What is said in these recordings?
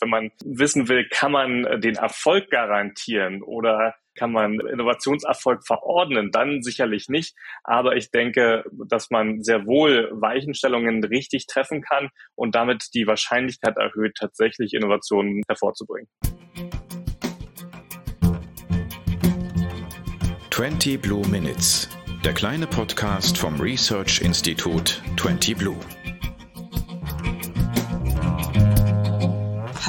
Wenn man wissen will, kann man äh, den Erfolg garantieren oder kann man Innovationserfolg verordnen? Dann sicherlich nicht. Aber ich denke, dass man sehr wohl Weichenstellungen richtig treffen kann und damit die Wahrscheinlichkeit erhöht, tatsächlich Innovationen hervorzubringen. 20 Blue Minutes, der kleine Podcast vom Research Institut 20 Blue.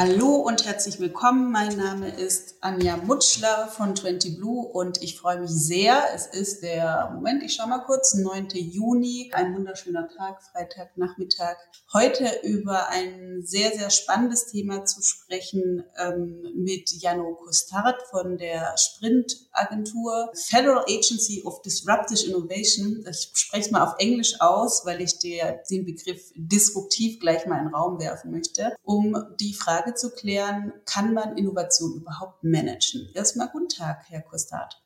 Hallo und herzlich willkommen. Mein Name ist Anja Mutschler von 20 Blue und ich freue mich sehr. Es ist der, Moment, ich schaue mal kurz, 9. Juni, ein wunderschöner Tag, Freitagnachmittag. Heute über ein sehr, sehr spannendes Thema zu sprechen ähm, mit Jano Kostart von der Sprint-Agentur Federal Agency of Disruptive Innovation. Ich spreche es mal auf Englisch aus, weil ich der, den Begriff disruptiv gleich mal in den Raum werfen möchte, um die Frage Frage zu klären, kann man Innovation überhaupt managen? Erstmal guten Tag, Herr Kostat.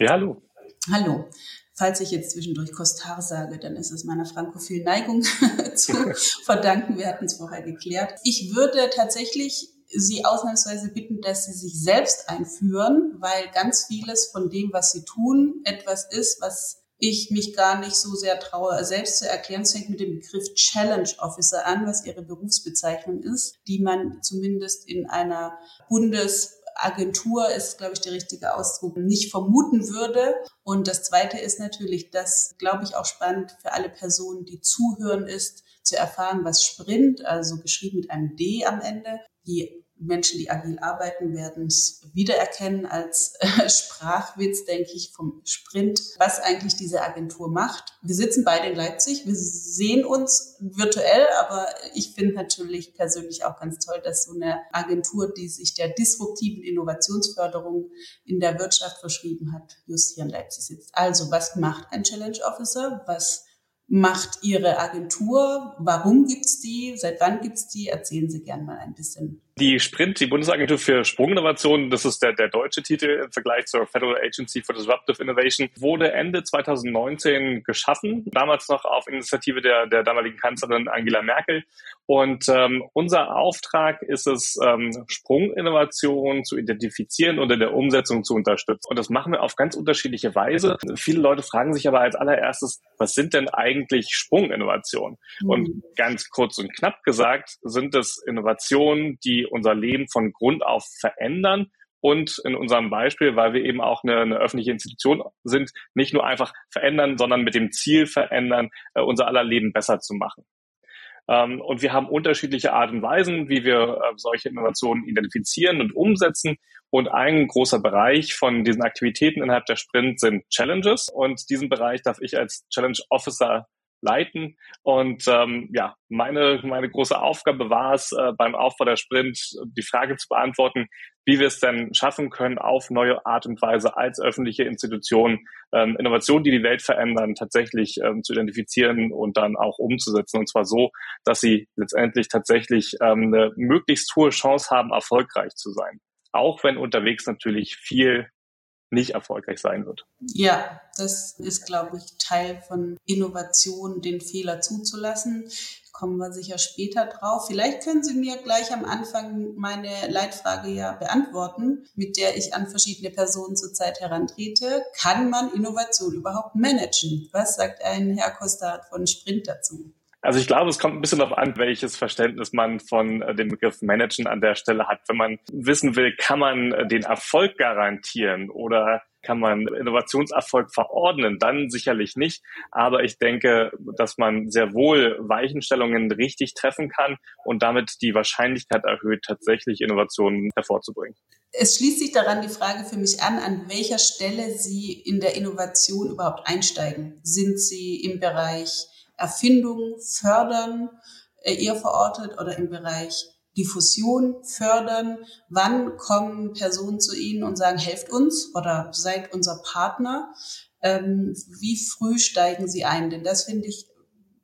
Ja, hallo. Hallo. Falls ich jetzt zwischendurch Kostar sage, dann ist es meiner frankophilen Neigung zu verdanken. Wir hatten es vorher geklärt. Ich würde tatsächlich Sie ausnahmsweise bitten, dass Sie sich selbst einführen, weil ganz vieles von dem, was Sie tun, etwas ist, was ich mich gar nicht so sehr traue, selbst zu erklären. Es fängt mit dem Begriff Challenge Officer an, was ihre Berufsbezeichnung ist, die man zumindest in einer Bundesagentur ist, glaube ich, der richtige Ausdruck, nicht vermuten würde. Und das Zweite ist natürlich, das, glaube ich, auch spannend für alle Personen, die zuhören, ist zu erfahren, was Sprint, also geschrieben mit einem D am Ende, die Menschen, die agil arbeiten, werden es wiedererkennen als äh, Sprachwitz, denke ich, vom Sprint, was eigentlich diese Agentur macht. Wir sitzen beide in Leipzig, wir sehen uns virtuell, aber ich finde natürlich persönlich auch ganz toll, dass so eine Agentur, die sich der disruptiven Innovationsförderung in der Wirtschaft verschrieben hat, just hier in Leipzig sitzt. Also, was macht ein Challenge Officer? Was macht Ihre Agentur? Warum gibt's die? Seit wann gibt's die? Erzählen Sie gerne mal ein bisschen. Die Sprint, die Bundesagentur für Sprunginnovation, das ist der, der deutsche Titel im Vergleich zur Federal Agency for Disruptive Innovation, wurde Ende 2019 geschaffen, damals noch auf Initiative der, der damaligen Kanzlerin Angela Merkel. Und ähm, unser Auftrag ist es, ähm, Sprunginnovation zu identifizieren und in der Umsetzung zu unterstützen. Und das machen wir auf ganz unterschiedliche Weise. Viele Leute fragen sich aber als allererstes, was sind denn eigentlich Sprunginnovationen? Mhm. Und ganz kurz und knapp gesagt sind es Innovationen, die unser Leben von Grund auf verändern und in unserem Beispiel, weil wir eben auch eine, eine, öffentliche Institution sind, nicht nur einfach verändern, sondern mit dem Ziel verändern, äh, unser aller Leben besser zu machen. Ähm, und wir haben unterschiedliche Art und Weisen, wie wir äh, solche Innovationen identifizieren und umsetzen. Und ein großer Bereich von diesen Aktivitäten innerhalb der Sprint sind Challenges. Und diesen Bereich darf ich als Challenge Officer leiten. Und ähm, ja, meine, meine große Aufgabe war es, äh, beim Aufbau der Sprint die Frage zu beantworten, wie wir es denn schaffen können, auf neue Art und Weise als öffentliche Institution ähm, Innovationen, die die Welt verändern, tatsächlich ähm, zu identifizieren und dann auch umzusetzen. Und zwar so, dass sie letztendlich tatsächlich ähm, eine möglichst hohe Chance haben, erfolgreich zu sein. Auch wenn unterwegs natürlich viel nicht erfolgreich sein wird. Ja, das ist, glaube ich, Teil von Innovation, den Fehler zuzulassen. Kommen wir sicher später drauf. Vielleicht können Sie mir gleich am Anfang meine Leitfrage ja beantworten, mit der ich an verschiedene Personen zurzeit herantrete. Kann man Innovation überhaupt managen? Was sagt ein Herr Kostat von Sprint dazu? Also ich glaube, es kommt ein bisschen darauf an, welches Verständnis man von äh, dem Begriff Managen an der Stelle hat. Wenn man wissen will, kann man äh, den Erfolg garantieren oder kann man Innovationserfolg verordnen, dann sicherlich nicht. Aber ich denke, dass man sehr wohl Weichenstellungen richtig treffen kann und damit die Wahrscheinlichkeit erhöht, tatsächlich Innovationen hervorzubringen. Es schließt sich daran die Frage für mich an, an welcher Stelle Sie in der Innovation überhaupt einsteigen. Sind Sie im Bereich Erfindung fördern, äh, eher verortet oder im Bereich Diffusion fördern? Wann kommen Personen zu Ihnen und sagen, helft uns oder seid unser Partner? Ähm, wie früh steigen Sie ein? Denn das finde ich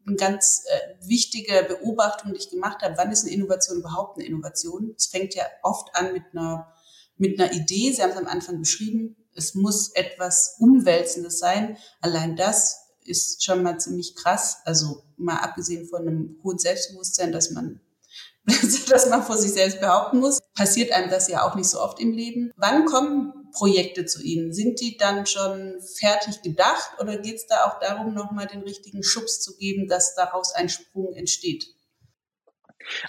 eine ganz äh, wichtige Beobachtung, die ich gemacht habe. Wann ist eine Innovation überhaupt eine Innovation? Es fängt ja oft an mit einer, mit einer Idee. Sie haben es am Anfang beschrieben. Es muss etwas Umwälzendes sein. Allein das ist schon mal ziemlich krass. Also mal abgesehen von einem hohen Selbstbewusstsein, dass man dass man vor sich selbst behaupten muss. Passiert einem das ja auch nicht so oft im Leben. Wann kommen Projekte zu Ihnen? Sind die dann schon fertig gedacht oder geht es da auch darum, nochmal den richtigen Schubs zu geben, dass daraus ein Sprung entsteht?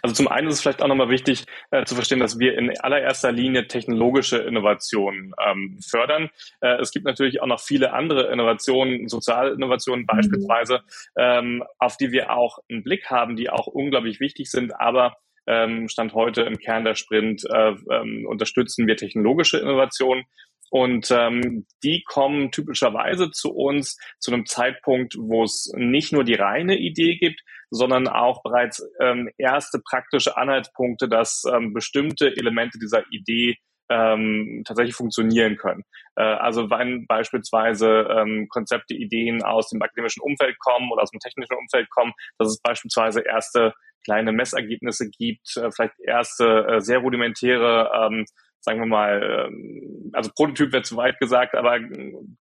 Also zum einen ist es vielleicht auch nochmal wichtig äh, zu verstehen, dass wir in allererster Linie technologische Innovationen ähm, fördern. Äh, es gibt natürlich auch noch viele andere Innovationen, Sozialinnovationen mhm. beispielsweise, ähm, auf die wir auch einen Blick haben, die auch unglaublich wichtig sind, aber ähm, Stand heute im Kern der Sprint äh, ähm, unterstützen wir technologische Innovationen. Und ähm, die kommen typischerweise zu uns zu einem Zeitpunkt, wo es nicht nur die reine Idee gibt, sondern auch bereits ähm, erste praktische Anhaltspunkte, dass ähm, bestimmte Elemente dieser Idee ähm, tatsächlich funktionieren können. Äh, also wenn beispielsweise ähm, Konzepte, Ideen aus dem akademischen Umfeld kommen oder aus dem technischen Umfeld kommen, dass es beispielsweise erste kleine Messergebnisse gibt, äh, vielleicht erste äh, sehr rudimentäre, ähm, sagen wir mal, ähm, also Prototyp wäre zu weit gesagt, aber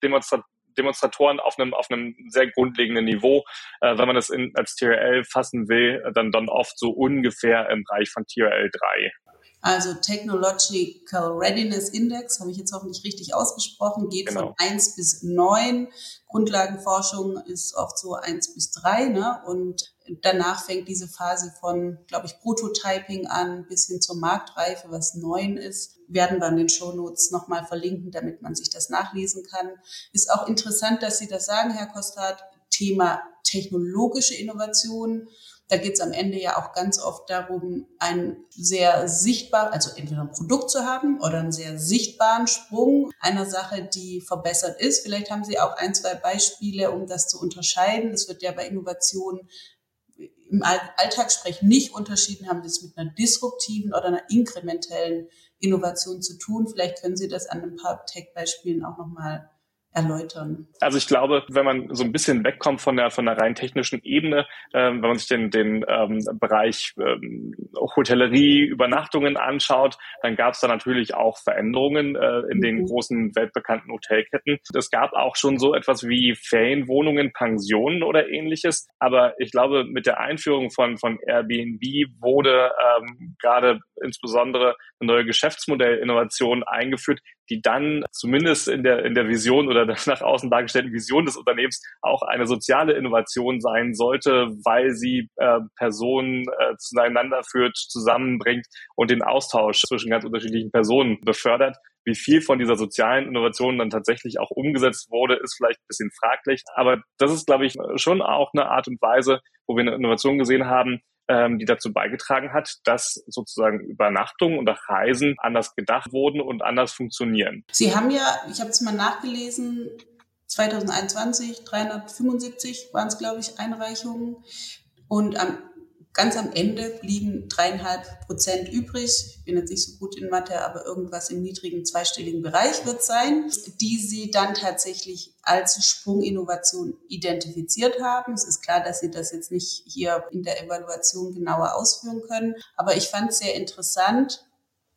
Demonstra Demonstratoren auf einem auf einem sehr grundlegenden Niveau, äh, wenn man das in, als TRL fassen will, dann dann oft so ungefähr im Bereich von TRL 3. Also Technological Readiness Index, habe ich jetzt hoffentlich richtig ausgesprochen, geht genau. von 1 bis 9. Grundlagenforschung ist oft so 1 bis 3. Ne? Und danach fängt diese Phase von, glaube ich, Prototyping an bis hin zur Marktreife, was 9 ist. Werden wir in den Shownotes nochmal verlinken, damit man sich das nachlesen kann. Ist auch interessant, dass Sie das sagen, Herr Kostat. Thema technologische Innovation da geht es am Ende ja auch ganz oft darum, ein sehr sichtbar, also entweder ein Produkt zu haben oder einen sehr sichtbaren Sprung einer Sache, die verbessert ist. Vielleicht haben Sie auch ein, zwei Beispiele, um das zu unterscheiden. Das wird ja bei Innovationen im Alltagssprech nicht unterschieden, haben Sie es mit einer disruptiven oder einer inkrementellen Innovation zu tun. Vielleicht können Sie das an ein paar Tech-Beispielen auch nochmal erläutern? Also ich glaube, wenn man so ein bisschen wegkommt von der von der rein technischen Ebene, ähm, wenn man sich den den ähm, Bereich ähm, Hotellerie, Übernachtungen anschaut, dann gab es da natürlich auch Veränderungen äh, in mhm. den großen weltbekannten Hotelketten. Es gab auch schon so etwas wie Ferienwohnungen, Pensionen oder ähnliches. Aber ich glaube, mit der Einführung von von Airbnb wurde ähm, gerade insbesondere eine neue Geschäftsmodellinnovation eingeführt, die dann zumindest in der, in der Vision oder der nach außen dargestellten Vision des Unternehmens auch eine soziale Innovation sein sollte, weil sie äh, Personen äh, zueinander führt, zusammenbringt und den Austausch zwischen ganz unterschiedlichen Personen befördert. Wie viel von dieser sozialen Innovation dann tatsächlich auch umgesetzt wurde, ist vielleicht ein bisschen fraglich. Aber das ist, glaube ich, schon auch eine Art und Weise, wo wir eine Innovation gesehen haben, ähm, die dazu beigetragen hat, dass sozusagen Übernachtungen und auch Reisen anders gedacht wurden und anders funktionieren. Sie haben ja, ich habe es mal nachgelesen, 2021 375 waren es, glaube ich, Einreichungen. Und am Ganz am Ende blieben dreieinhalb Prozent übrig. Ich bin jetzt nicht so gut in Mathe, aber irgendwas im niedrigen zweistelligen Bereich wird sein, die Sie dann tatsächlich als Sprunginnovation identifiziert haben. Es ist klar, dass Sie das jetzt nicht hier in der Evaluation genauer ausführen können, aber ich fand es sehr interessant.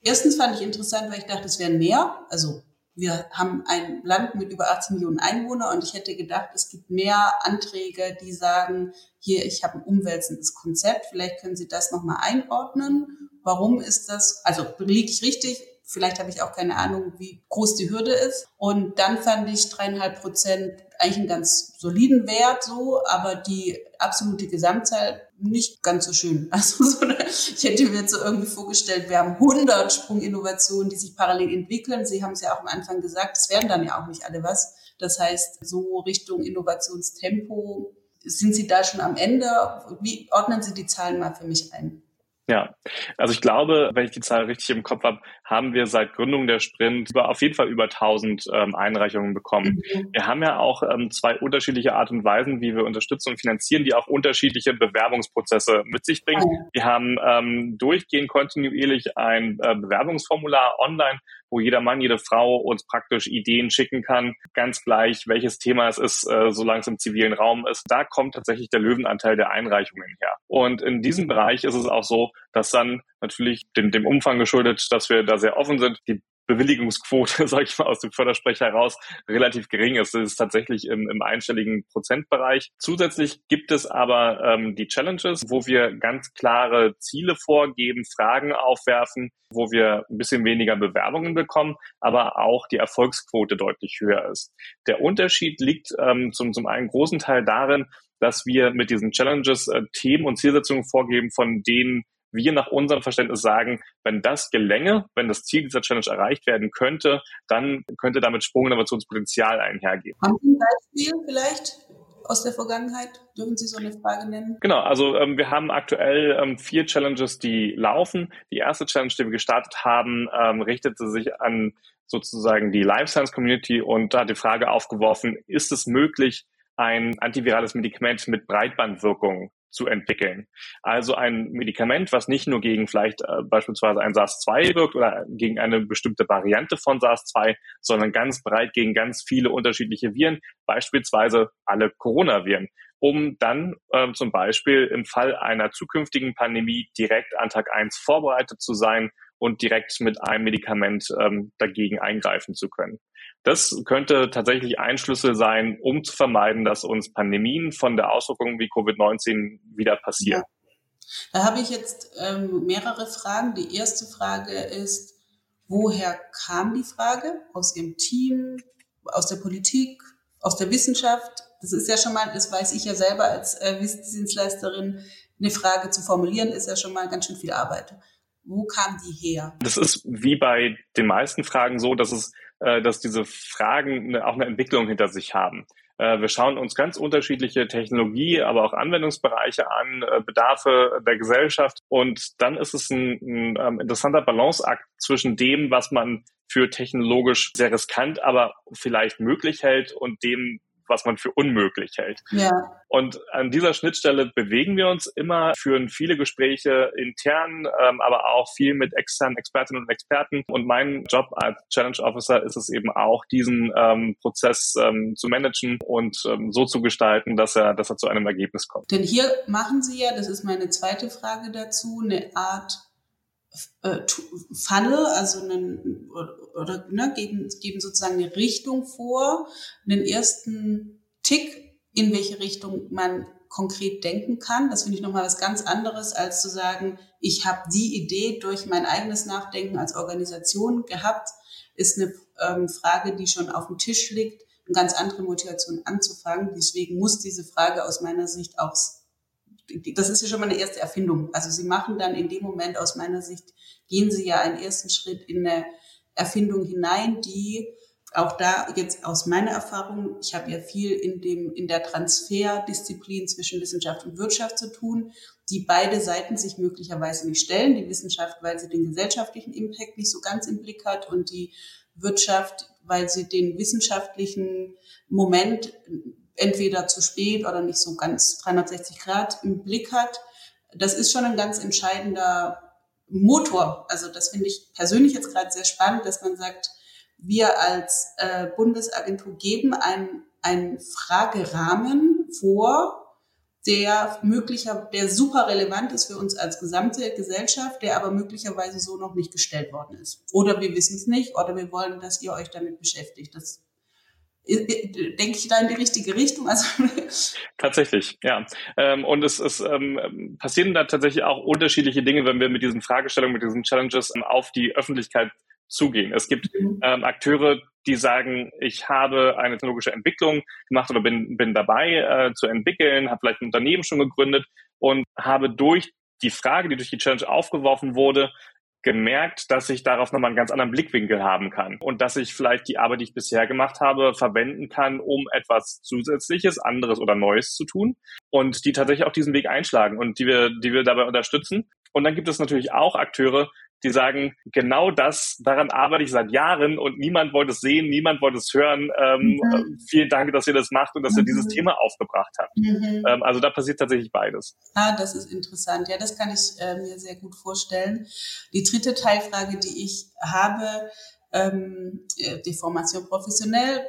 Erstens fand ich interessant, weil ich dachte, es wären mehr, also wir haben ein Land mit über 18 Millionen Einwohnern und ich hätte gedacht, es gibt mehr Anträge, die sagen, hier, ich habe ein umwälzendes Konzept, vielleicht können Sie das nochmal einordnen. Warum ist das, also liege ich richtig? Vielleicht habe ich auch keine Ahnung, wie groß die Hürde ist. Und dann fand ich dreieinhalb Prozent eigentlich einen ganz soliden Wert so, aber die absolute Gesamtzahl nicht ganz so schön. Also so eine, ich hätte mir jetzt so irgendwie vorgestellt, wir haben 100 Sprunginnovationen, die sich parallel entwickeln. Sie haben es ja auch am Anfang gesagt, es werden dann ja auch nicht alle was. Das heißt, so Richtung Innovationstempo, sind Sie da schon am Ende? Wie ordnen Sie die Zahlen mal für mich ein? Ja, also ich glaube, wenn ich die Zahl richtig im Kopf habe, haben wir seit Gründung der Sprint über, auf jeden Fall über 1000 ähm, Einreichungen bekommen. Mhm. Wir haben ja auch ähm, zwei unterschiedliche Art und Weisen, wie wir unterstützen und finanzieren, die auch unterschiedliche Bewerbungsprozesse mit sich bringen. Mhm. Wir haben ähm, durchgehend kontinuierlich ein äh, Bewerbungsformular online, wo jeder Mann, jede Frau uns praktisch Ideen schicken kann, ganz gleich, welches Thema es ist, äh, solange es im zivilen Raum ist. Da kommt tatsächlich der Löwenanteil der Einreichungen her. Und in diesem Bereich ist es auch so, dass dann natürlich dem, dem Umfang geschuldet, dass wir da sehr offen sind, die Bewilligungsquote, sage ich mal aus dem Fördersprecher heraus, relativ gering ist. Das ist tatsächlich im, im einstelligen Prozentbereich. Zusätzlich gibt es aber ähm, die Challenges, wo wir ganz klare Ziele vorgeben, Fragen aufwerfen, wo wir ein bisschen weniger Bewerbungen bekommen, aber auch die Erfolgsquote deutlich höher ist. Der Unterschied liegt ähm, zum, zum einen großen Teil darin, dass wir mit diesen Challenges äh, Themen und Zielsetzungen vorgeben, von denen wir nach unserem Verständnis sagen, wenn das gelänge, wenn das Ziel dieser Challenge erreicht werden könnte, dann könnte damit Sprunginnovationspotenzial einhergehen. Haben Sie ein Beispiel vielleicht? aus der Vergangenheit? Dürfen Sie so eine Frage nennen? Genau, also ähm, wir haben aktuell ähm, vier Challenges, die laufen. Die erste Challenge, die wir gestartet haben, ähm, richtete sich an sozusagen die Life Science Community und da hat die Frage aufgeworfen, ist es möglich, ein antivirales Medikament mit Breitbandwirkung zu entwickeln. Also ein Medikament, was nicht nur gegen vielleicht äh, beispielsweise ein SARS-2 wirkt oder gegen eine bestimmte Variante von SARS-2, sondern ganz breit gegen ganz viele unterschiedliche Viren, beispielsweise alle Coronaviren, um dann äh, zum Beispiel im Fall einer zukünftigen Pandemie direkt an Tag eins vorbereitet zu sein und direkt mit einem Medikament ähm, dagegen eingreifen zu können. Das könnte tatsächlich ein Schlüssel sein, um zu vermeiden, dass uns Pandemien von der Auswirkung wie Covid-19 wieder passieren. Ja. Da habe ich jetzt ähm, mehrere Fragen. Die erste Frage ist, woher kam die Frage? Aus Ihrem Team, aus der Politik, aus der Wissenschaft? Das ist ja schon mal, das weiß ich ja selber als äh, Wissensdienstleisterin, eine Frage zu formulieren, ist ja schon mal ganz schön viel Arbeit. Wo kam die her? Das ist wie bei den meisten Fragen so, dass es dass diese Fragen auch eine Entwicklung hinter sich haben. Äh, wir schauen uns ganz unterschiedliche Technologie, aber auch Anwendungsbereiche an, äh, Bedarfe der Gesellschaft. Und dann ist es ein, ein ähm, interessanter Balanceakt zwischen dem, was man für technologisch sehr riskant, aber vielleicht möglich hält und dem, was man für unmöglich hält. Ja. Und an dieser Schnittstelle bewegen wir uns immer, führen viele Gespräche intern, ähm, aber auch viel mit externen Expertinnen und Experten. Und mein Job als Challenge Officer ist es eben auch, diesen ähm, Prozess ähm, zu managen und ähm, so zu gestalten, dass er, dass er zu einem Ergebnis kommt. Denn hier machen Sie ja, das ist meine zweite Frage dazu, eine Art äh, Funnel, also einen, oder ne, geben, geben sozusagen eine Richtung vor, einen ersten Tick, in welche Richtung man konkret denken kann. Das finde ich nochmal was ganz anderes, als zu sagen, ich habe die Idee durch mein eigenes Nachdenken als Organisation gehabt, ist eine ähm, Frage, die schon auf dem Tisch liegt, eine ganz andere Motivation anzufangen. Deswegen muss diese Frage aus meiner Sicht auch das ist ja schon mal eine erste Erfindung. Also sie machen dann in dem Moment aus meiner Sicht, gehen sie ja einen ersten Schritt in eine Erfindung hinein, die auch da jetzt aus meiner Erfahrung, ich habe ja viel in dem, in der Transferdisziplin zwischen Wissenschaft und Wirtschaft zu tun, die beide Seiten sich möglicherweise nicht stellen. Die Wissenschaft, weil sie den gesellschaftlichen Impact nicht so ganz im Blick hat und die Wirtschaft, weil sie den wissenschaftlichen Moment entweder zu spät oder nicht so ganz 360 Grad im Blick hat. Das ist schon ein ganz entscheidender Motor. Also das finde ich persönlich jetzt gerade sehr spannend, dass man sagt, wir als äh, Bundesagentur geben einen, einen Fragerahmen vor, der möglicher, der super relevant ist für uns als gesamte Gesellschaft, der aber möglicherweise so noch nicht gestellt worden ist. Oder wir wissen es nicht, oder wir wollen, dass ihr euch damit beschäftigt. Das denke ich da in die richtige Richtung? Also tatsächlich, ja. Ähm, und es, es ähm, passieren da tatsächlich auch unterschiedliche Dinge, wenn wir mit diesen Fragestellungen, mit diesen Challenges ähm, auf die Öffentlichkeit zugehen. Es gibt mhm. ähm, Akteure, die sagen, ich habe eine technologische Entwicklung gemacht oder bin, bin dabei äh, zu entwickeln, habe vielleicht ein Unternehmen schon gegründet und habe durch die Frage, die durch die Challenge aufgeworfen wurde, gemerkt, dass ich darauf nochmal einen ganz anderen Blickwinkel haben kann und dass ich vielleicht die Arbeit, die ich bisher gemacht habe, verwenden kann, um etwas Zusätzliches, anderes oder Neues zu tun und die tatsächlich auch diesen Weg einschlagen und die wir, die wir dabei unterstützen. Und dann gibt es natürlich auch Akteure, die sagen, genau das, daran arbeite ich seit Jahren und niemand wollte es sehen, niemand wollte es hören. Ähm, mhm. Vielen Dank, dass ihr das macht und dass mhm. ihr dieses mhm. Thema aufgebracht habt. Mhm. Ähm, also da passiert tatsächlich beides. Ah, das ist interessant. Ja, das kann ich äh, mir sehr gut vorstellen. Die dritte Teilfrage, die ich habe, ähm, äh, die Formation professionell.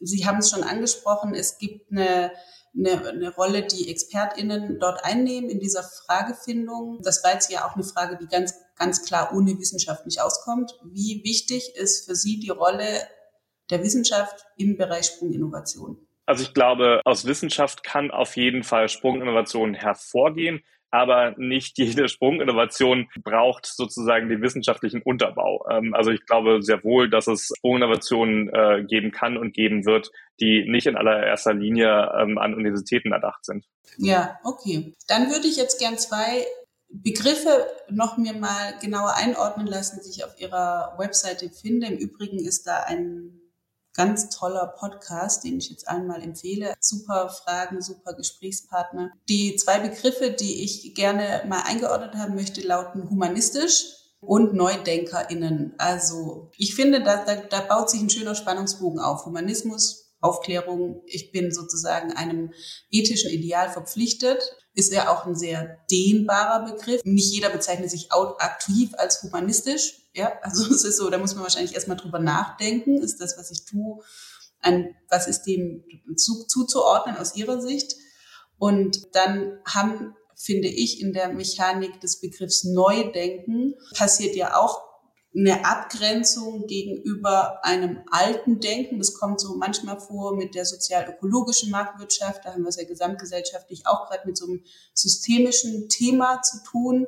Sie haben es schon angesprochen, es gibt eine eine, eine Rolle, die ExpertInnen dort einnehmen in dieser Fragefindung. Das war jetzt ja auch eine Frage, die ganz, ganz klar ohne Wissenschaft nicht auskommt. Wie wichtig ist für Sie die Rolle der Wissenschaft im Bereich Sprunginnovation? Also ich glaube, aus Wissenschaft kann auf jeden Fall Sprunginnovation hervorgehen aber nicht jede Sprunginnovation braucht sozusagen den wissenschaftlichen Unterbau. Ähm, also ich glaube sehr wohl, dass es Sprunginnovationen äh, geben kann und geben wird, die nicht in allererster Linie ähm, an Universitäten erdacht sind. Ja, okay. Dann würde ich jetzt gern zwei Begriffe noch mir mal genauer einordnen lassen, die ich auf Ihrer Webseite finde. Im Übrigen ist da ein ganz toller Podcast, den ich jetzt einmal empfehle. Super Fragen, super Gesprächspartner. Die zwei Begriffe, die ich gerne mal eingeordnet haben möchte, lauten humanistisch und NeudenkerInnen. Also ich finde, da, da, da baut sich ein schöner Spannungsbogen auf. Humanismus, Aufklärung. Ich bin sozusagen einem ethischen Ideal verpflichtet. Ist ja auch ein sehr dehnbarer Begriff. Nicht jeder bezeichnet sich aktiv als humanistisch. Ja, also es ist so, da muss man wahrscheinlich erstmal drüber nachdenken. Ist das, was ich tue, ein, was ist dem zu, zuzuordnen aus Ihrer Sicht? Und dann haben, finde ich, in der Mechanik des Begriffs Neudenken passiert ja auch eine Abgrenzung gegenüber einem alten Denken. Das kommt so manchmal vor mit der sozial-ökologischen Marktwirtschaft. Da haben wir es ja gesamtgesellschaftlich auch gerade mit so einem systemischen Thema zu tun.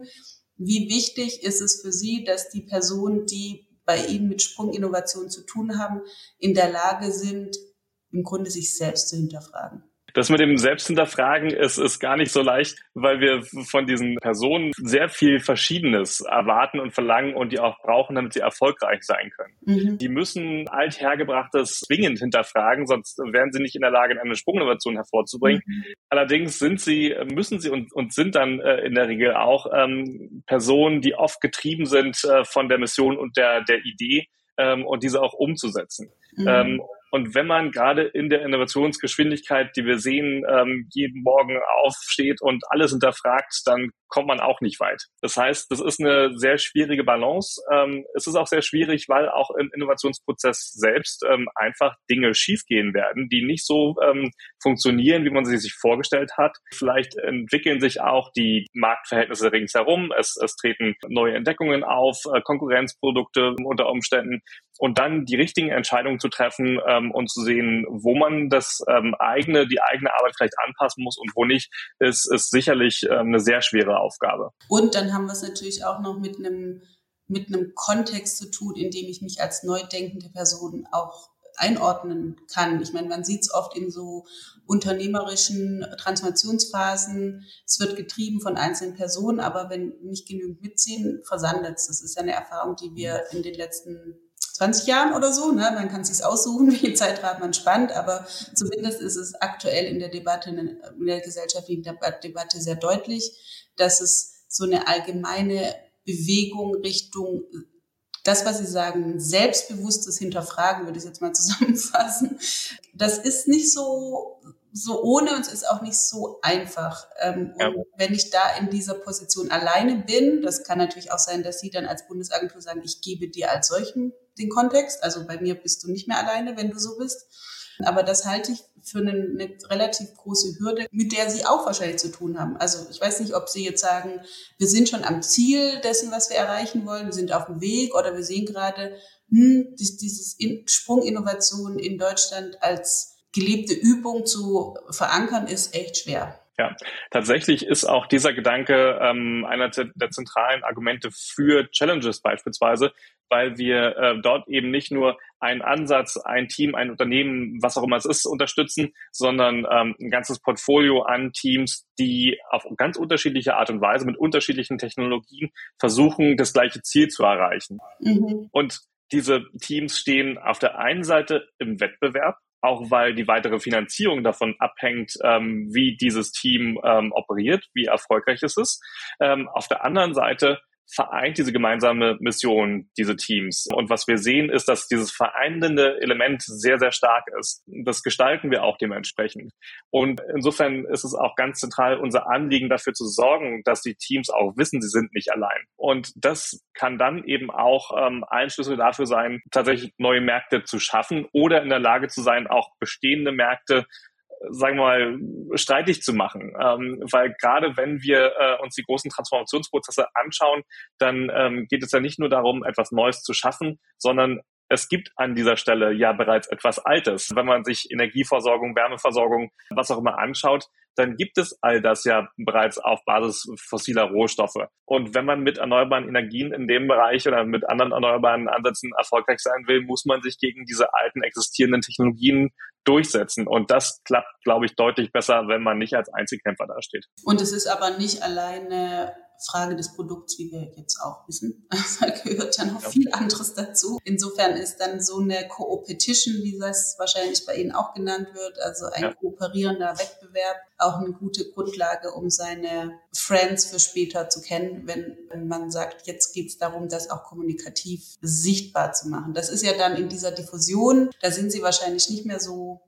Wie wichtig ist es für Sie, dass die Personen, die bei Ihnen mit Sprunginnovation zu tun haben, in der Lage sind, im Grunde sich selbst zu hinterfragen? Das mit dem Selbsthinterfragen ist, ist gar nicht so leicht, weil wir von diesen Personen sehr viel Verschiedenes erwarten und verlangen und die auch brauchen, damit sie erfolgreich sein können. Mhm. Die müssen althergebrachtes zwingend hinterfragen, sonst wären sie nicht in der Lage, eine Sprunginnovation hervorzubringen. Mhm. Allerdings sind sie, müssen sie und, und sind dann äh, in der Regel auch ähm, Personen, die oft getrieben sind äh, von der Mission und der, der Idee ähm, und diese auch umzusetzen. Mhm. Ähm, und wenn man gerade in der Innovationsgeschwindigkeit, die wir sehen, ähm, jeden Morgen aufsteht und alles hinterfragt, dann kommt man auch nicht weit. Das heißt, das ist eine sehr schwierige Balance. Ähm, es ist auch sehr schwierig, weil auch im Innovationsprozess selbst ähm, einfach Dinge schiefgehen werden, die nicht so funktionieren, wie man sie sich vorgestellt hat. Vielleicht entwickeln sich auch die Marktverhältnisse ringsherum. Es, es treten neue Entdeckungen auf, äh, Konkurrenzprodukte unter Umständen und dann die richtigen Entscheidungen zu treffen ähm, und zu sehen, wo man das ähm, eigene, die eigene Arbeit vielleicht anpassen muss und wo nicht, ist, ist sicherlich ähm, eine sehr schwere Aufgabe. Und dann haben wir es natürlich auch noch mit einem mit einem Kontext zu tun, in dem ich mich als neu denkende Person auch einordnen kann. Ich meine, man sieht es oft in so unternehmerischen Transformationsphasen. Es wird getrieben von einzelnen Personen, aber wenn nicht genügend mitziehen, versandet es. Das ist ja eine Erfahrung, die wir in den letzten 20 Jahren oder so. Ne? Man kann sich aussuchen, wie viel Zeitrahmen man spannt, aber zumindest ist es aktuell in der Debatte, in der gesellschaftlichen Debatte sehr deutlich, dass es so eine allgemeine Bewegung Richtung das, was Sie sagen, selbstbewusstes Hinterfragen, würde ich jetzt mal zusammenfassen, das ist nicht so, so ohne und es ist auch nicht so einfach. Ähm, ja. Und wenn ich da in dieser Position alleine bin, das kann natürlich auch sein, dass Sie dann als Bundesagentur sagen, ich gebe dir als solchen den Kontext. Also bei mir bist du nicht mehr alleine, wenn du so bist. Aber das halte ich für eine, eine, relativ große Hürde, mit der Sie auch wahrscheinlich zu tun haben. Also ich weiß nicht, ob Sie jetzt sagen, wir sind schon am Ziel dessen, was wir erreichen wollen, wir sind auf dem Weg oder wir sehen gerade, hm, dieses Sprunginnovation in Deutschland als gelebte Übung zu verankern, ist echt schwer. Ja, tatsächlich ist auch dieser Gedanke ähm, einer der zentralen Argumente für Challenges beispielsweise, weil wir äh, dort eben nicht nur einen Ansatz, ein Team, ein Unternehmen, was auch immer es ist, unterstützen, sondern ähm, ein ganzes Portfolio an Teams, die auf ganz unterschiedliche Art und Weise mit unterschiedlichen Technologien versuchen, das gleiche Ziel zu erreichen. Mhm. Und diese Teams stehen auf der einen Seite im Wettbewerb auch weil die weitere Finanzierung davon abhängt, ähm, wie dieses Team ähm, operiert, wie erfolgreich es ist. Ähm, auf der anderen Seite vereint diese gemeinsame Mission diese Teams. Und was wir sehen, ist, dass dieses vereinende Element sehr, sehr stark ist. Das gestalten wir auch dementsprechend. Und insofern ist es auch ganz zentral unser Anliegen, dafür zu sorgen, dass die Teams auch wissen, sie sind nicht allein. Und das kann dann eben auch ähm, ein Schlüssel dafür sein, tatsächlich neue Märkte zu schaffen oder in der Lage zu sein, auch bestehende Märkte sagen wir mal, streitig zu machen. Ähm, weil gerade wenn wir äh, uns die großen Transformationsprozesse anschauen, dann ähm, geht es ja nicht nur darum, etwas Neues zu schaffen, sondern es gibt an dieser Stelle ja bereits etwas Altes. Wenn man sich Energieversorgung, Wärmeversorgung, was auch immer anschaut, dann gibt es all das ja bereits auf Basis fossiler Rohstoffe. Und wenn man mit erneuerbaren Energien in dem Bereich oder mit anderen erneuerbaren Ansätzen erfolgreich sein will, muss man sich gegen diese alten existierenden Technologien durchsetzen. Und das klappt, glaube ich, deutlich besser, wenn man nicht als Einzelkämpfer dasteht. Und es ist aber nicht alleine Frage des Produkts, wie wir jetzt auch wissen. Da gehört ja noch viel anderes dazu. Insofern ist dann so eine Co-Opetition, wie das wahrscheinlich bei Ihnen auch genannt wird, also ein ja. kooperierender Wettbewerb, auch eine gute Grundlage, um seine Friends für später zu kennen, wenn man sagt, jetzt geht es darum, das auch kommunikativ sichtbar zu machen. Das ist ja dann in dieser Diffusion, da sind Sie wahrscheinlich nicht mehr so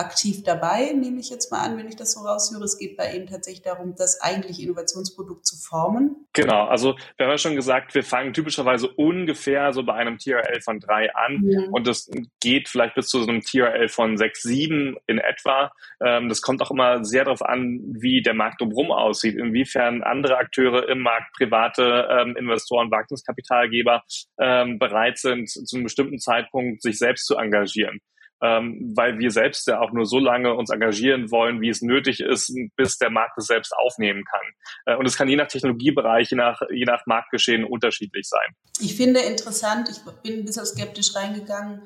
aktiv dabei, nehme ich jetzt mal an, wenn ich das so raushöre. Es geht bei Ihnen tatsächlich darum, das eigentliche Innovationsprodukt zu formen. Genau, also wir haben ja schon gesagt, wir fangen typischerweise ungefähr so bei einem TRL von drei an ja. und das geht vielleicht bis zu so einem TRL von sechs, sieben in etwa. Ähm, das kommt auch immer sehr darauf an, wie der Markt drumherum aussieht, inwiefern andere Akteure im Markt, private ähm, Investoren, Wagniskapitalgeber ähm, bereit sind, zu einem bestimmten Zeitpunkt sich selbst zu engagieren ähm, weil wir selbst ja auch nur so lange uns engagieren wollen, wie es nötig ist, bis der Markt es selbst aufnehmen kann. Äh, und es kann je nach Technologiebereich, je nach, je nach Marktgeschehen unterschiedlich sein. Ich finde interessant, ich bin ein bisschen skeptisch reingegangen,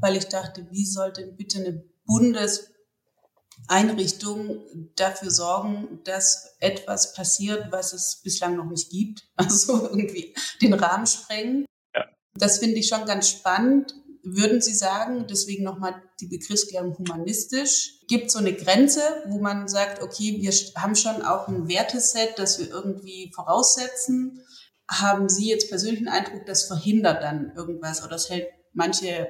weil ich dachte, wie sollte bitte eine Bundeseinrichtung dafür sorgen, dass etwas passiert, was es bislang noch nicht gibt. Also irgendwie den Rahmen sprengen. Ja. Das finde ich schon ganz spannend. Würden Sie sagen, deswegen nochmal die Begriffsklärung humanistisch, gibt so eine Grenze, wo man sagt, okay, wir haben schon auch ein Werteset, das wir irgendwie voraussetzen. Haben Sie jetzt persönlich den Eindruck, das verhindert dann irgendwas oder das hält manche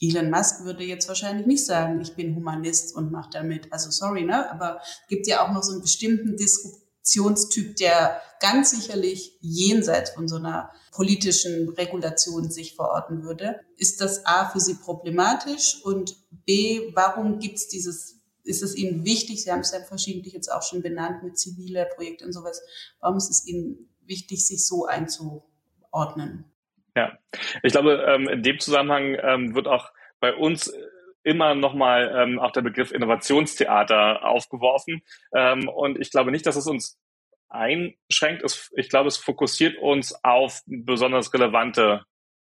Elon Musk würde jetzt wahrscheinlich nicht sagen, ich bin Humanist und mache damit. Also sorry, ne? Aber gibt ja auch noch so einen bestimmten Disrupt Organisationstyp, der ganz sicherlich jenseits von so einer politischen Regulation sich verorten würde. Ist das A für Sie problematisch und B, warum gibt es dieses, ist es Ihnen wichtig, Sie haben es ja verschiedentlich jetzt auch schon benannt mit zivile Projekten und sowas, warum ist es Ihnen wichtig, sich so einzuordnen? Ja, ich glaube, ähm, in dem Zusammenhang ähm, wird auch bei uns immer nochmal ähm, auch der Begriff Innovationstheater aufgeworfen. Ähm, und ich glaube nicht, dass es uns einschränkt. Es, ich glaube, es fokussiert uns auf besonders relevante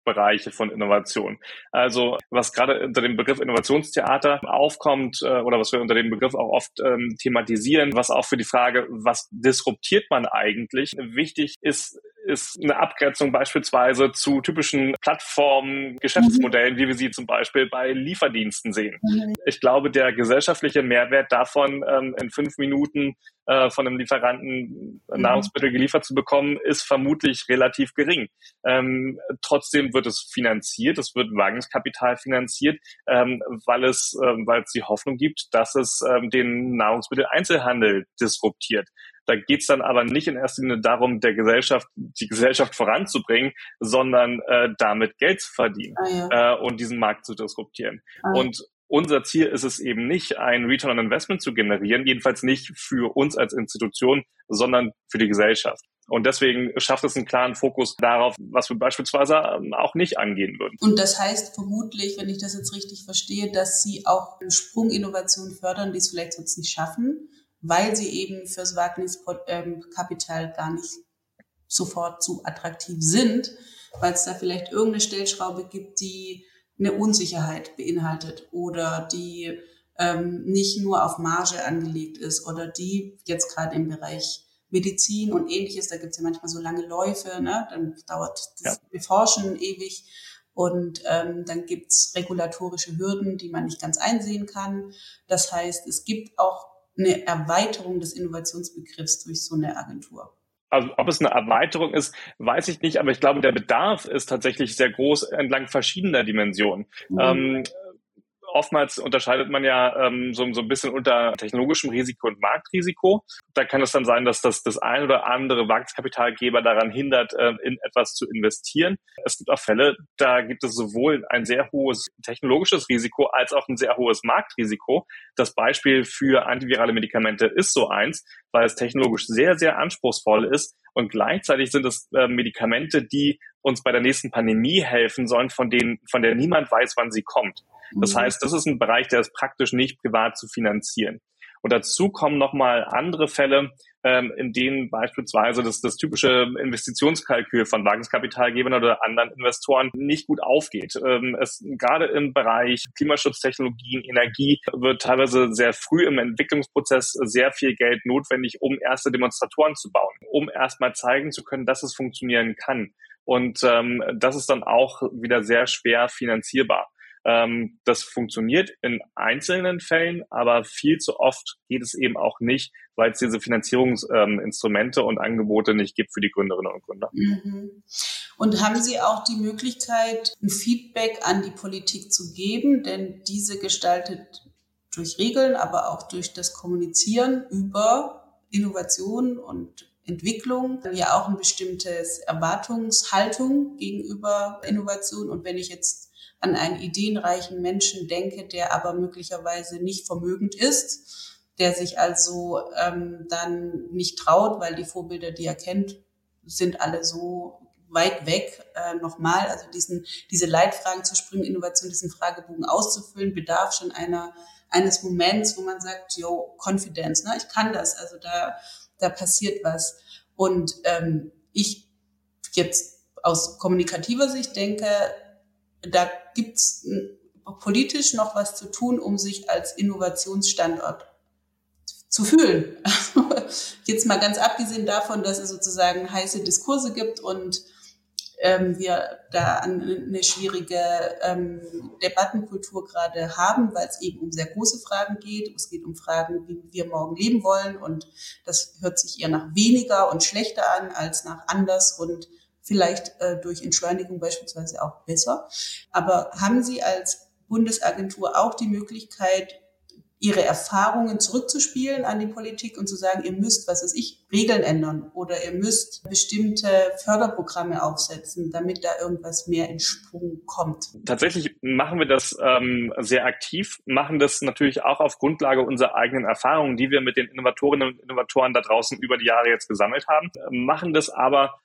Bereiche von Innovation. Also was gerade unter dem Begriff Innovationstheater aufkommt äh, oder was wir unter dem Begriff auch oft ähm, thematisieren, was auch für die Frage, was disruptiert man eigentlich, wichtig ist, ist eine Abgrenzung beispielsweise zu typischen Plattformen, Geschäftsmodellen, wie wir sie zum Beispiel bei Lieferdiensten sehen. Mhm. Ich glaube, der gesellschaftliche Mehrwert davon, ähm, in fünf Minuten äh, von einem Lieferanten mhm. Nahrungsmittel geliefert zu bekommen, ist vermutlich relativ gering. Ähm, trotzdem wird es finanziert, es wird Wagenskapital finanziert, ähm, weil es, weil es die Hoffnung gibt, dass es den Nahrungsmitteleinzelhandel disruptiert. Da geht's dann aber nicht in erster Linie darum, der Gesellschaft, die Gesellschaft voranzubringen, sondern äh, damit Geld zu verdienen ah, ja. äh, und diesen Markt zu disruptieren. Ah. Und unser Ziel ist es eben nicht, ein Return on Investment zu generieren, jedenfalls nicht für uns als Institution, sondern für die Gesellschaft. Und deswegen schafft es einen klaren Fokus darauf, was wir beispielsweise ähm, auch nicht angehen würden. Und das heißt vermutlich, wenn ich das jetzt richtig verstehe, dass Sie auch Sprunginnovationen fördern, die es vielleicht sonst nicht schaffen, weil sie eben fürs Wagniskapital gar nicht sofort zu attraktiv sind, weil es da vielleicht irgendeine Stellschraube gibt, die eine Unsicherheit beinhaltet oder die ähm, nicht nur auf Marge angelegt ist oder die jetzt gerade im Bereich Medizin und ähnliches, da gibt es ja manchmal so lange Läufe, ne? dann dauert das ja. Beforschen ewig und ähm, dann gibt's regulatorische Hürden, die man nicht ganz einsehen kann. Das heißt, es gibt auch eine Erweiterung des Innovationsbegriffs durch so eine Agentur? Also ob es eine Erweiterung ist, weiß ich nicht, aber ich glaube, der Bedarf ist tatsächlich sehr groß entlang verschiedener Dimensionen. Mhm. Ähm, oftmals unterscheidet man ja ähm, so, so ein bisschen unter technologischem Risiko und Marktrisiko. Da kann es dann sein, dass das, das ein oder andere Wagniskapitalgeber daran hindert, äh, in etwas zu investieren. Es gibt auch Fälle, da gibt es sowohl ein sehr hohes technologisches Risiko als auch ein sehr hohes Marktrisiko. Das Beispiel für antivirale Medikamente ist so eins, weil es technologisch sehr, sehr anspruchsvoll ist und gleichzeitig sind es äh, Medikamente, die uns bei der nächsten Pandemie helfen sollen, von denen, von der niemand weiß, wann sie kommt. Das mhm. heißt, das ist ein Bereich, der ist praktisch nicht privat zu finanzieren. Und dazu kommen nochmal andere Fälle, ähm, in denen beispielsweise das, das typische Investitionskalkül von Wagniskapitalgebern oder anderen Investoren nicht gut aufgeht. Ähm, es, gerade im Bereich Klimaschutztechnologien, Energie wird teilweise sehr früh im Entwicklungsprozess sehr viel Geld notwendig, um erste Demonstratoren zu bauen, um erstmal zeigen zu können, dass es funktionieren kann. Und ähm, das ist dann auch wieder sehr schwer finanzierbar. Ähm, das funktioniert in einzelnen Fällen, aber viel zu oft geht es eben auch nicht, weil es diese Finanzierungsinstrumente ähm, und Angebote nicht gibt für die Gründerinnen und Gründer. Mhm. Und haben Sie auch die Möglichkeit, ein Feedback an die Politik zu geben? Denn diese gestaltet durch Regeln, aber auch durch das Kommunizieren über Innovation und Entwicklung ja auch ein bestimmtes Erwartungshaltung gegenüber Innovation. Und wenn ich jetzt an einen ideenreichen Menschen denke, der aber möglicherweise nicht vermögend ist, der sich also ähm, dann nicht traut, weil die Vorbilder, die er kennt, sind alle so weit weg äh, nochmal. Also diesen, diese Leitfragen zu springen, Innovation, diesen Fragebogen auszufüllen, bedarf schon einer eines Moments, wo man sagt, yo, Confidence, ne? ich kann das, also da, da passiert was. Und ähm, ich jetzt aus kommunikativer Sicht denke, da gibt's politisch noch was zu tun, um sich als Innovationsstandort zu fühlen. Jetzt mal ganz abgesehen davon, dass es sozusagen heiße Diskurse gibt und ähm, wir da eine schwierige ähm, Debattenkultur gerade haben, weil es eben um sehr große Fragen geht. Es geht um Fragen, wie wir morgen leben wollen und das hört sich eher nach weniger und schlechter an als nach anders und vielleicht äh, durch Entschleunigung beispielsweise auch besser. Aber haben Sie als Bundesagentur auch die Möglichkeit, ihre Erfahrungen zurückzuspielen an die Politik und zu sagen, ihr müsst, was weiß ich, Regeln ändern oder ihr müsst bestimmte Förderprogramme aufsetzen, damit da irgendwas mehr in Sprung kommt. Tatsächlich machen wir das ähm, sehr aktiv, machen das natürlich auch auf Grundlage unserer eigenen Erfahrungen, die wir mit den Innovatorinnen und Innovatoren da draußen über die Jahre jetzt gesammelt haben, machen das aber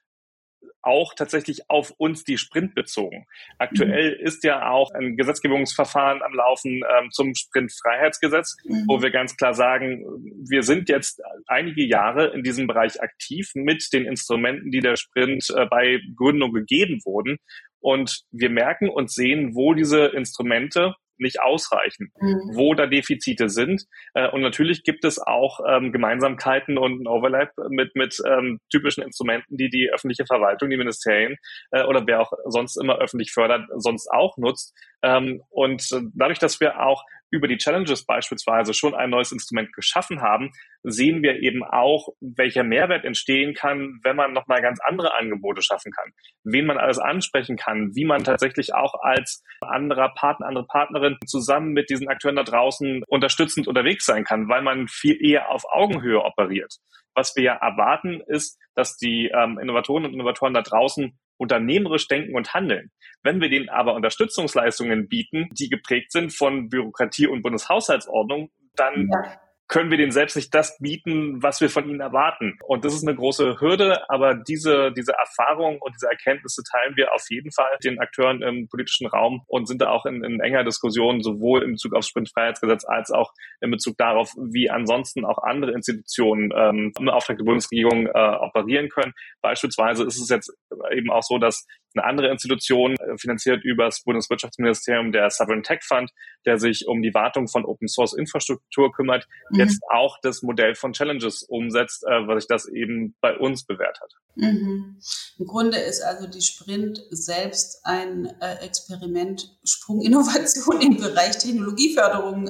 auch tatsächlich auf uns die Sprint bezogen. Aktuell mhm. ist ja auch ein Gesetzgebungsverfahren am Laufen ähm, zum Sprintfreiheitsgesetz, mhm. wo wir ganz klar sagen, wir sind jetzt einige Jahre in diesem Bereich aktiv mit den Instrumenten, die der Sprint äh, bei Gründung gegeben wurden. Und wir merken und sehen, wo diese Instrumente nicht ausreichen, mhm. wo da Defizite sind. Äh, und natürlich gibt es auch ähm, Gemeinsamkeiten und ein Overlap mit, mit ähm, typischen Instrumenten, die die öffentliche Verwaltung, die Ministerien äh, oder wer auch sonst immer öffentlich fördert, sonst auch nutzt. Ähm, und dadurch, dass wir auch über die Challenges beispielsweise schon ein neues Instrument geschaffen haben, sehen wir eben auch, welcher Mehrwert entstehen kann, wenn man nochmal ganz andere Angebote schaffen kann, wen man alles ansprechen kann, wie man tatsächlich auch als anderer Partner, andere Partnerin zusammen mit diesen Akteuren da draußen unterstützend unterwegs sein kann, weil man viel eher auf Augenhöhe operiert. Was wir erwarten, ist, dass die ähm, Innovatoren und Innovatoren da draußen unternehmerisch denken und handeln. Wenn wir denen aber Unterstützungsleistungen bieten, die geprägt sind von Bürokratie und Bundeshaushaltsordnung, dann ja können wir denen selbst nicht das bieten, was wir von ihnen erwarten. Und das ist eine große Hürde, aber diese, diese Erfahrung und diese Erkenntnisse teilen wir auf jeden Fall den Akteuren im politischen Raum und sind da auch in, in enger Diskussion, sowohl in Bezug aufs Sprintfreiheitsgesetz als auch in Bezug darauf, wie ansonsten auch andere Institutionen ähm, im Auftrag der Bundesregierung äh, operieren können. Beispielsweise ist es jetzt eben auch so, dass eine andere Institution, äh, finanziert über das Bundeswirtschaftsministerium, der Sovereign Tech Fund, der sich um die Wartung von Open Source Infrastruktur kümmert, mhm. jetzt auch das Modell von Challenges umsetzt, äh, was sich das eben bei uns bewährt hat. Mhm. Im Grunde ist also die Sprint selbst ein äh, Experiment Sprunginnovation im Bereich Technologieförderung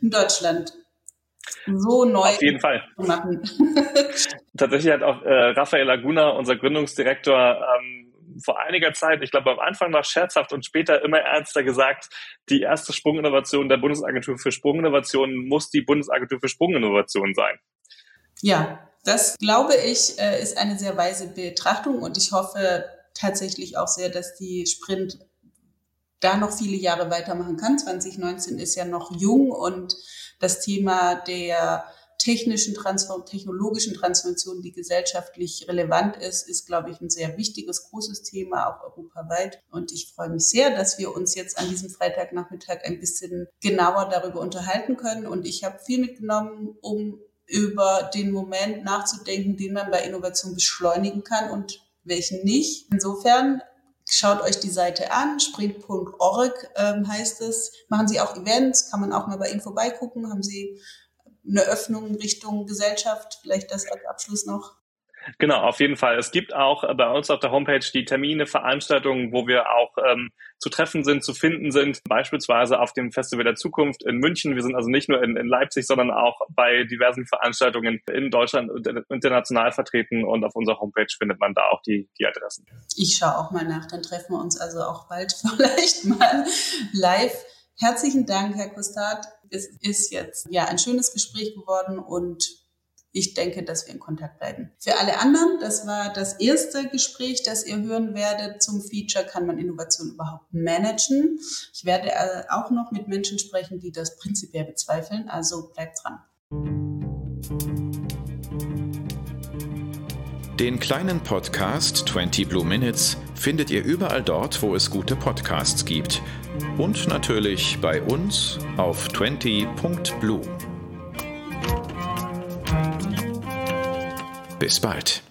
in Deutschland so neu Auf jeden Fall. machen. Tatsächlich hat auch äh, Raphael Laguna, unser Gründungsdirektor, ähm, vor einiger Zeit, ich glaube am Anfang noch scherzhaft und später immer ernster gesagt, die erste Sprunginnovation der Bundesagentur für Sprunginnovation muss die Bundesagentur für Sprunginnovation sein. Ja, das glaube ich, äh, ist eine sehr weise Betrachtung und ich hoffe tatsächlich auch sehr, dass die Sprint da noch viele Jahre weitermachen kann. 2019 ist ja noch jung und das Thema der technischen Transform technologischen Transformation, die gesellschaftlich relevant ist, ist, glaube ich, ein sehr wichtiges, großes Thema, auch europaweit. Und ich freue mich sehr, dass wir uns jetzt an diesem Freitagnachmittag ein bisschen genauer darüber unterhalten können. Und ich habe viel mitgenommen, um über den Moment nachzudenken, den man bei Innovation beschleunigen kann und welchen nicht. Insofern Schaut euch die Seite an, sprint.org ähm, heißt es. Machen Sie auch Events, kann man auch mal bei Ihnen vorbeigucken. Haben Sie eine Öffnung Richtung Gesellschaft? Vielleicht das als Abschluss noch. Genau, auf jeden Fall. Es gibt auch bei uns auf der Homepage die Termine, Veranstaltungen, wo wir auch ähm, zu treffen sind, zu finden sind, beispielsweise auf dem Festival der Zukunft in München. Wir sind also nicht nur in, in Leipzig, sondern auch bei diversen Veranstaltungen in Deutschland und international vertreten und auf unserer Homepage findet man da auch die, die Adressen. Ich schaue auch mal nach, dann treffen wir uns also auch bald vielleicht mal live. Herzlichen Dank, Herr Kostat. Es ist jetzt ja ein schönes Gespräch geworden und ich denke, dass wir in Kontakt bleiben. Für alle anderen, das war das erste Gespräch, das ihr hören werdet zum Feature, kann man Innovation überhaupt managen. Ich werde äh, auch noch mit Menschen sprechen, die das prinzipiell bezweifeln, also bleibt dran. Den kleinen Podcast 20 Blue Minutes findet ihr überall dort, wo es gute Podcasts gibt. Und natürlich bei uns auf 20.blue. Bis bald.